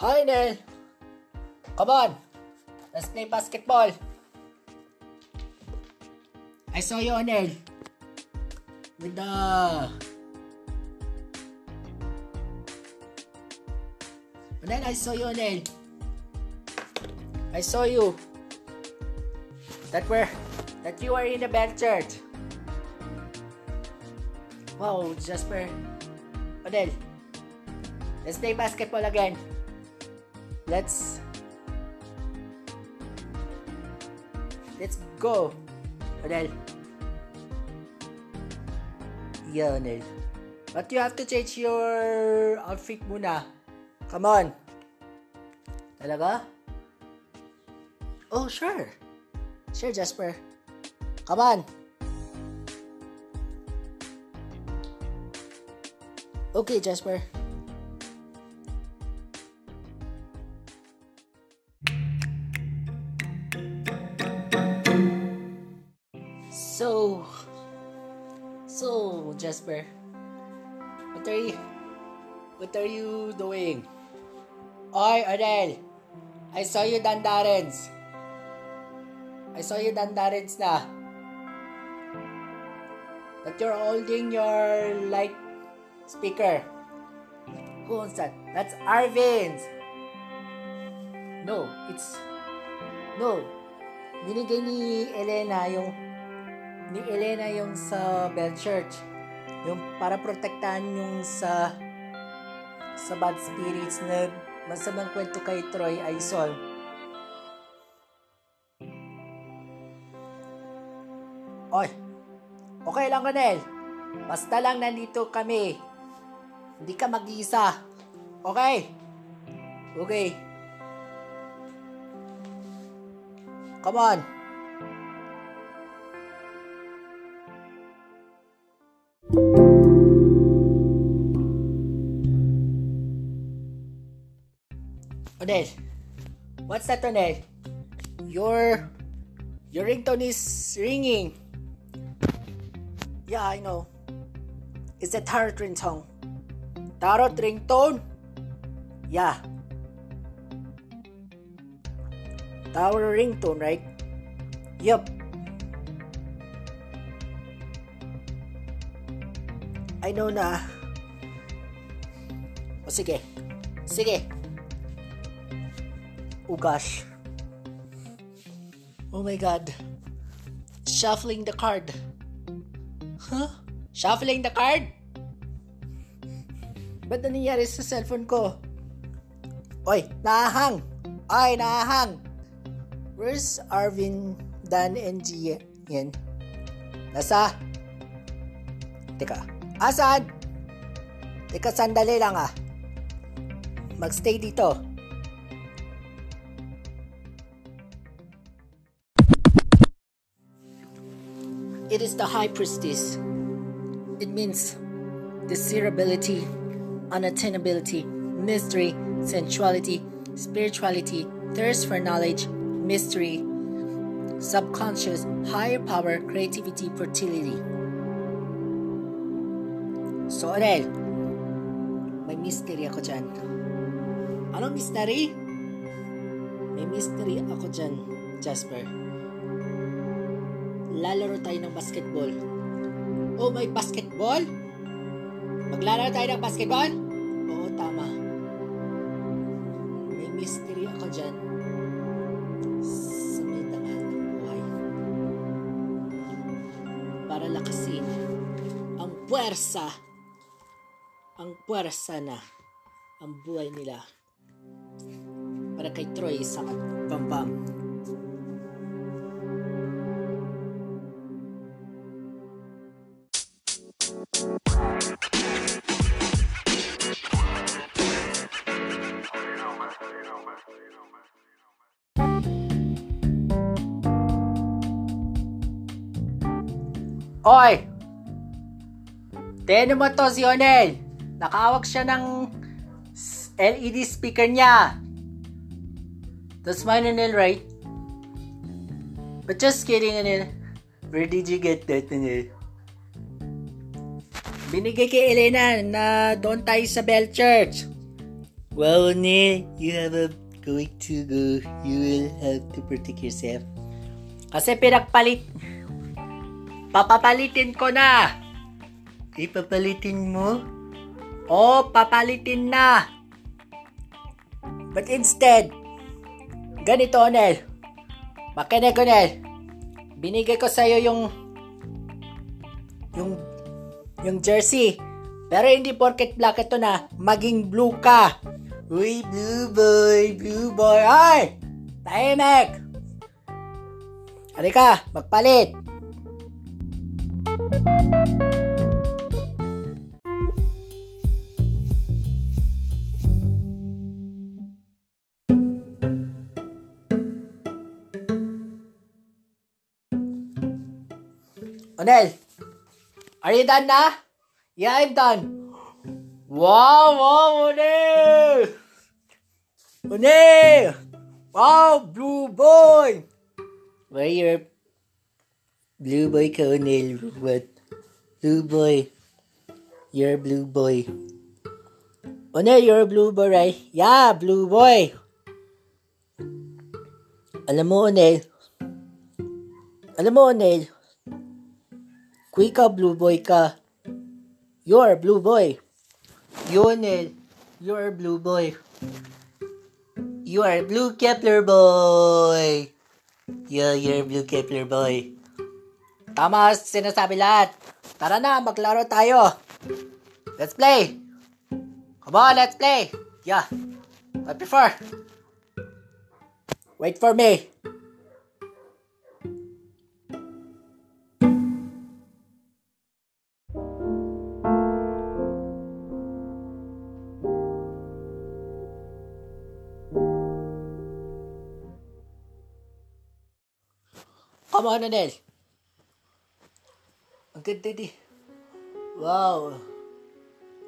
Hi, Nel. Come on. Let's play basketball. I saw you, Nel. With the... Nel, I saw you, Nel. I saw you. That were... That you are in the bell church. Wow, Jasper. Odell. Let's play basketball again. Let's... Let's go. Odell. Yeah, Odell. But you have to change your outfit muna. Come on. Talaga? Oh, sure. Sure, Jasper. Come on. Okay, Jasper. Jasper, what are you, what are you doing? Oy, Adele, I saw you dandarens. I saw you dandarens na. That you're holding your light speaker. Who owns that? That's Arvin's. No, it's... No. Binigay ni Elena yung... Ni Elena yung sa Bell Church. Yung para protektahan yung sa... Sa bad spirits na masamang kwento kay Troy Aizol. Oy, okay lang, Ronel. Basta lang nandito kami. Hindi ka mag-iisa. Okay? Okay. Come on. Onel, what's that, Onel? Your your ringtone is ringing. Yeah, I know. It's a tarot ringtone. Tarot ringtone? Yeah. Tower ringtone, right? Yup. I know na. O sige. Sige. Gosh. Oh my god. Shuffling the card. Huh? Shuffling the card? Ba't nangyayari sa cellphone ko? Oy, nahang! Ay, nahang! Where's Arvin, Dan, and Gian? Nasa? Teka, asan? Teka, sandali lang ah. Magstay dito. It is the high priestess. It means desirability, unattainability, mystery, sensuality, spirituality, thirst for knowledge, mystery, subconscious, higher power, creativity, fertility. So, Adel, may mystery ako dyan. Anong mystery? May mystery ako dyan, Jasper. Lalaro tayo ng basketball. Oh, may basketball? Maglalaro tayo ng basketball? Oo, tama. May mystery ako dyan. Sa may daan ng buhay. Para lakasin ang puwersa. Ang puwersa na ang buhay nila. Para kay Troy sa Bambam. Oy! Teno mo to si Onel. Nakawag siya ng LED speaker niya. That's mine, Onel, right? But just kidding, Onel. Where did you get that, Onel? Binigay kay Elena na doon tayo sa Bell Church. Well, Neil, you have a going to go. You will have to protect yourself. Kasi pinagpalit. Papapalitin ko na. Ipapalitin mo? Oh, papalitin na. But instead, ganito, Nel. Makinig ko, Nel. Binigay ko sa'yo yung yung yung jersey. Pero hindi porket black ito na, maging blue ka. Uy, blue boy, blue boy. Ay! Tahimik! Halika, magpalit. Onel, are you done na? Yeah, I'm done. Wow, wow, Onel! Onel! Wow, blue boy! Where your blue boy ka, Onel? What? Blue boy. You're blue boy. Onel, you're a blue boy, right? Yeah, blue boy. Alam mo, Onel. Alam mo, Onel. Kung ikaw blue boy ka, you're blue boy. Yonel, you're a blue boy. You are blue Kepler boy. Yeah, you're blue Kepler boy. Tama sinasabi lahat. Tara na, maglaro tayo. Let's play. Come on, let's play. Yeah. But before, wait for me. Come on, Anel. Ganda di. Wow.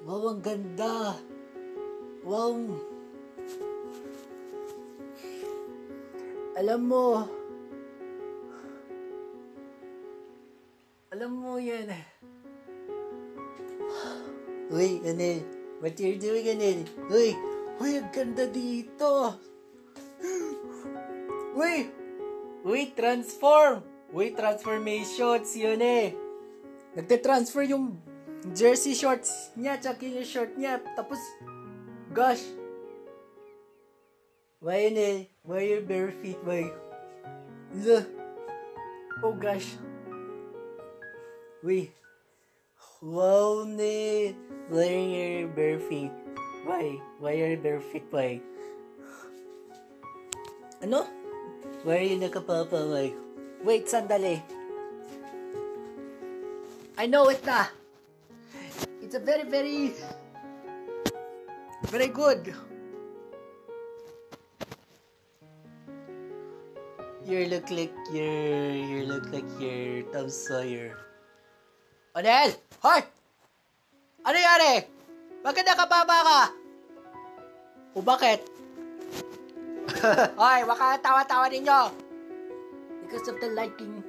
Wow, ang ganda. Wow. Alam mo, alam mo yan. Uy, Anel. What you're doing, Anel? Uy, uy, ang ganda dito. Uy, Uy, transform! Uy, transformations, yun eh. Nagte-transfer yung jersey shorts niya, tsaka yung short niya. Tapos, gosh. Why yun eh? Why your bare feet, why? Ugh. Oh gosh. Uy. Wow, ne. Why your bare feet? Why? Why your bare feet, why? Ano? Where are you nakapapaway? Wait, sandali. I know it na. It's a very, very, very good. You look like you're, you look like you're Tom Sawyer. Onel! Hoy! Ano yari? Bakit nakababa ka? O bakit? Hoy, baka tawa-tawa ninyo. Because of the lighting,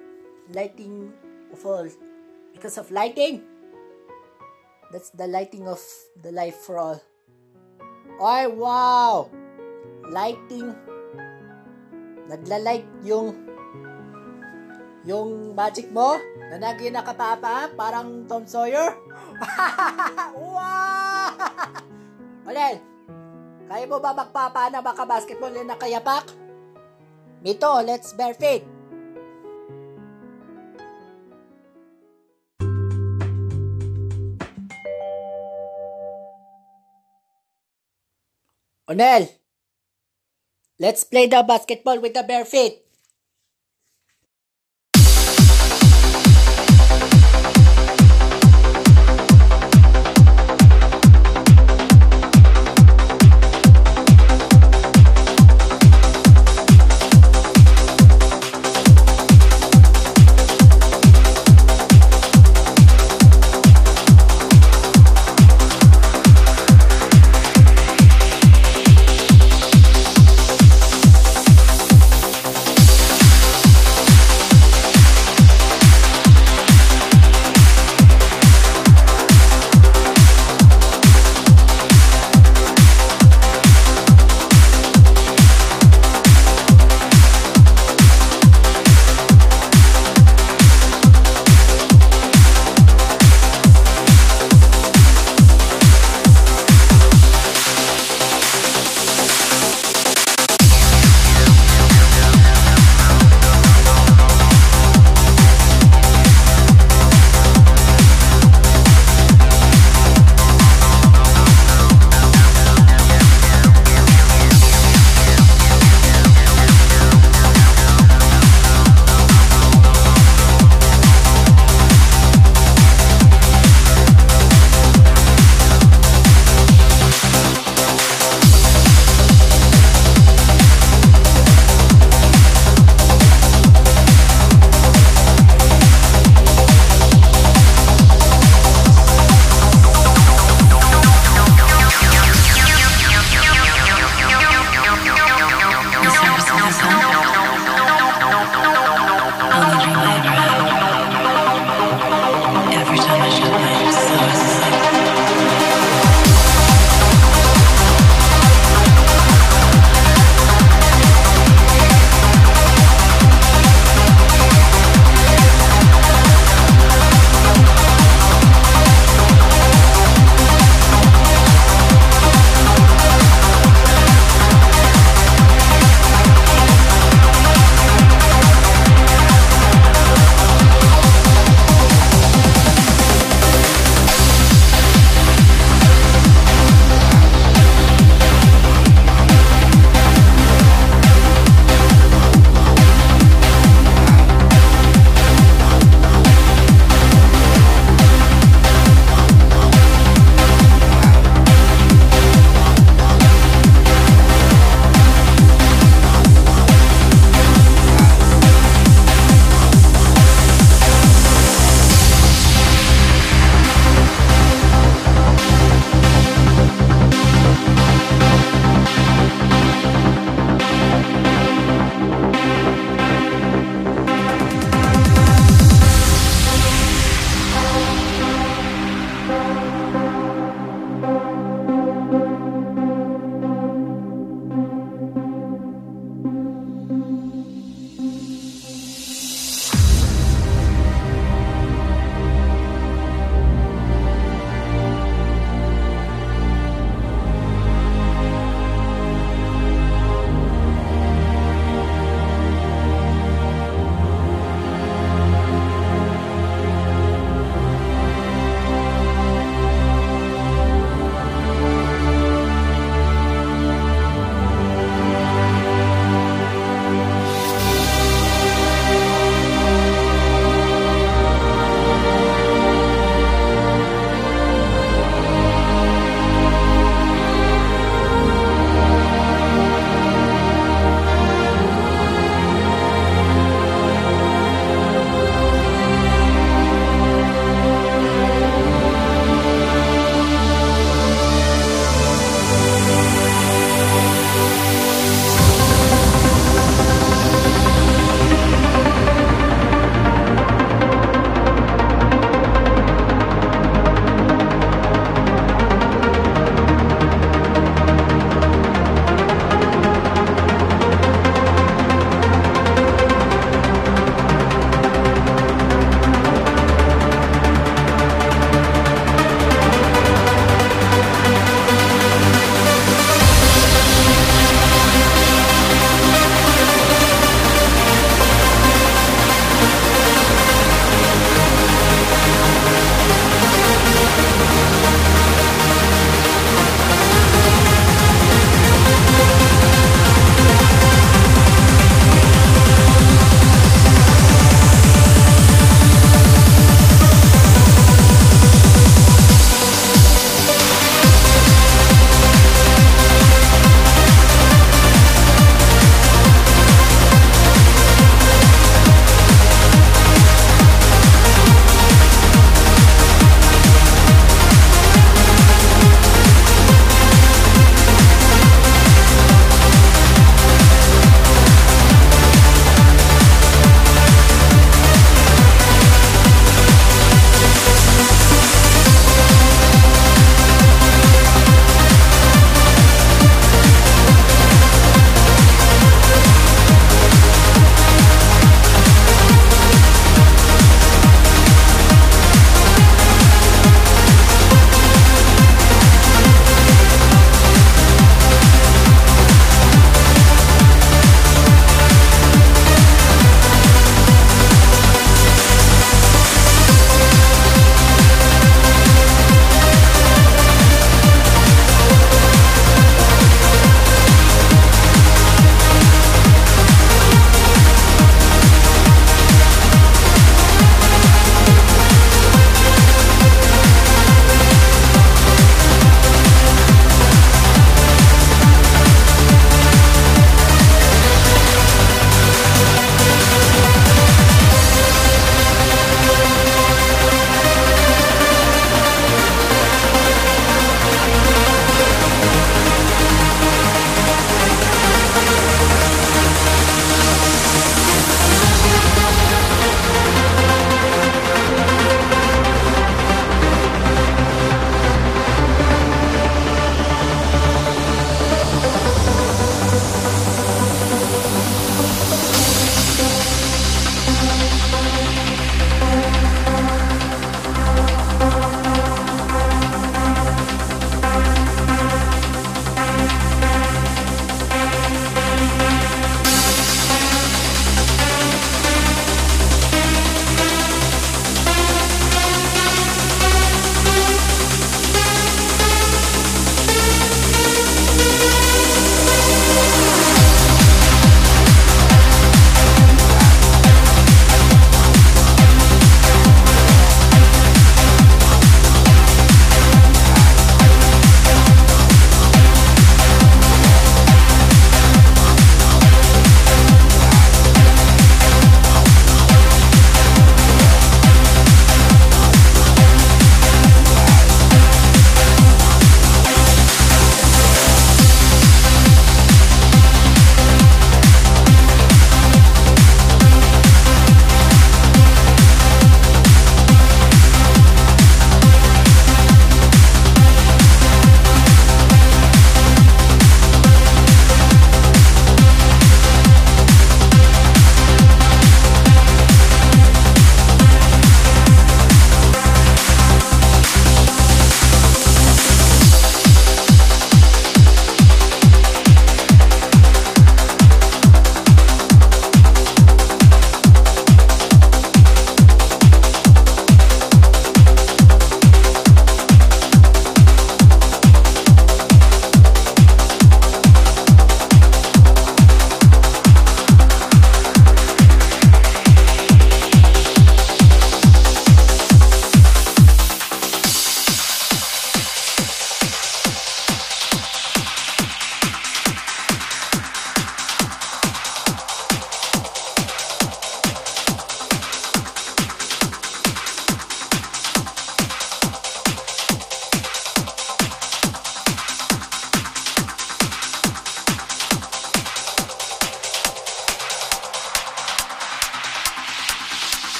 lighting of all. Because of lighting. That's the lighting of the life for all. Ay, wow! Lighting. Nagla-light yung yung magic mo na nagi nakapapa parang Tom Sawyer. wow! Olel, kaya mo ba magpapa na baka basketball na nakayapak? Mito, let's bare feet. Onel, let's play the basketball with the bare feet.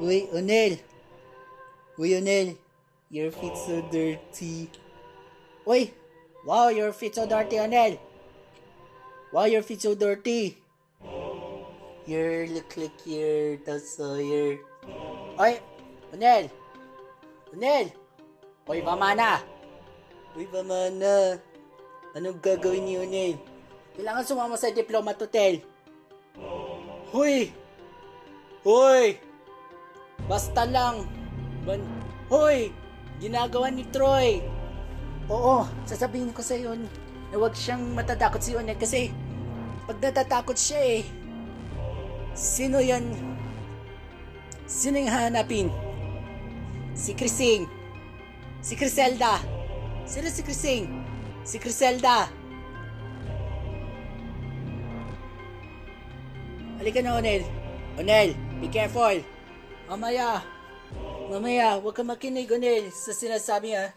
Uy, Onel. Uy, Onel. Your feet so dirty. Uy! Wow, your feet so dirty, Onel. Wow, your feet so dirty. You look like your also your... Oy! Onel! Onel! Uy, Bamana! Uy, Bamana! Anong gagawin ni Onel? Kailangan sumama sa Diplomat Hotel. Huy! Hoy! Basta lang. Ban Hoy! Ginagawa ni Troy. Oo, sasabihin ko sa iyo na huwag siyang matatakot si Onet kasi pag natatakot siya eh, sino yan? Sino yung hanapin? Si Crising. Si Criselda. Sino si Crising? Si Criselda. Halika na, Onel. Onel, be careful. Mamaya, mamaya, huwag ka makinig, Onel, sa sinasabi ha.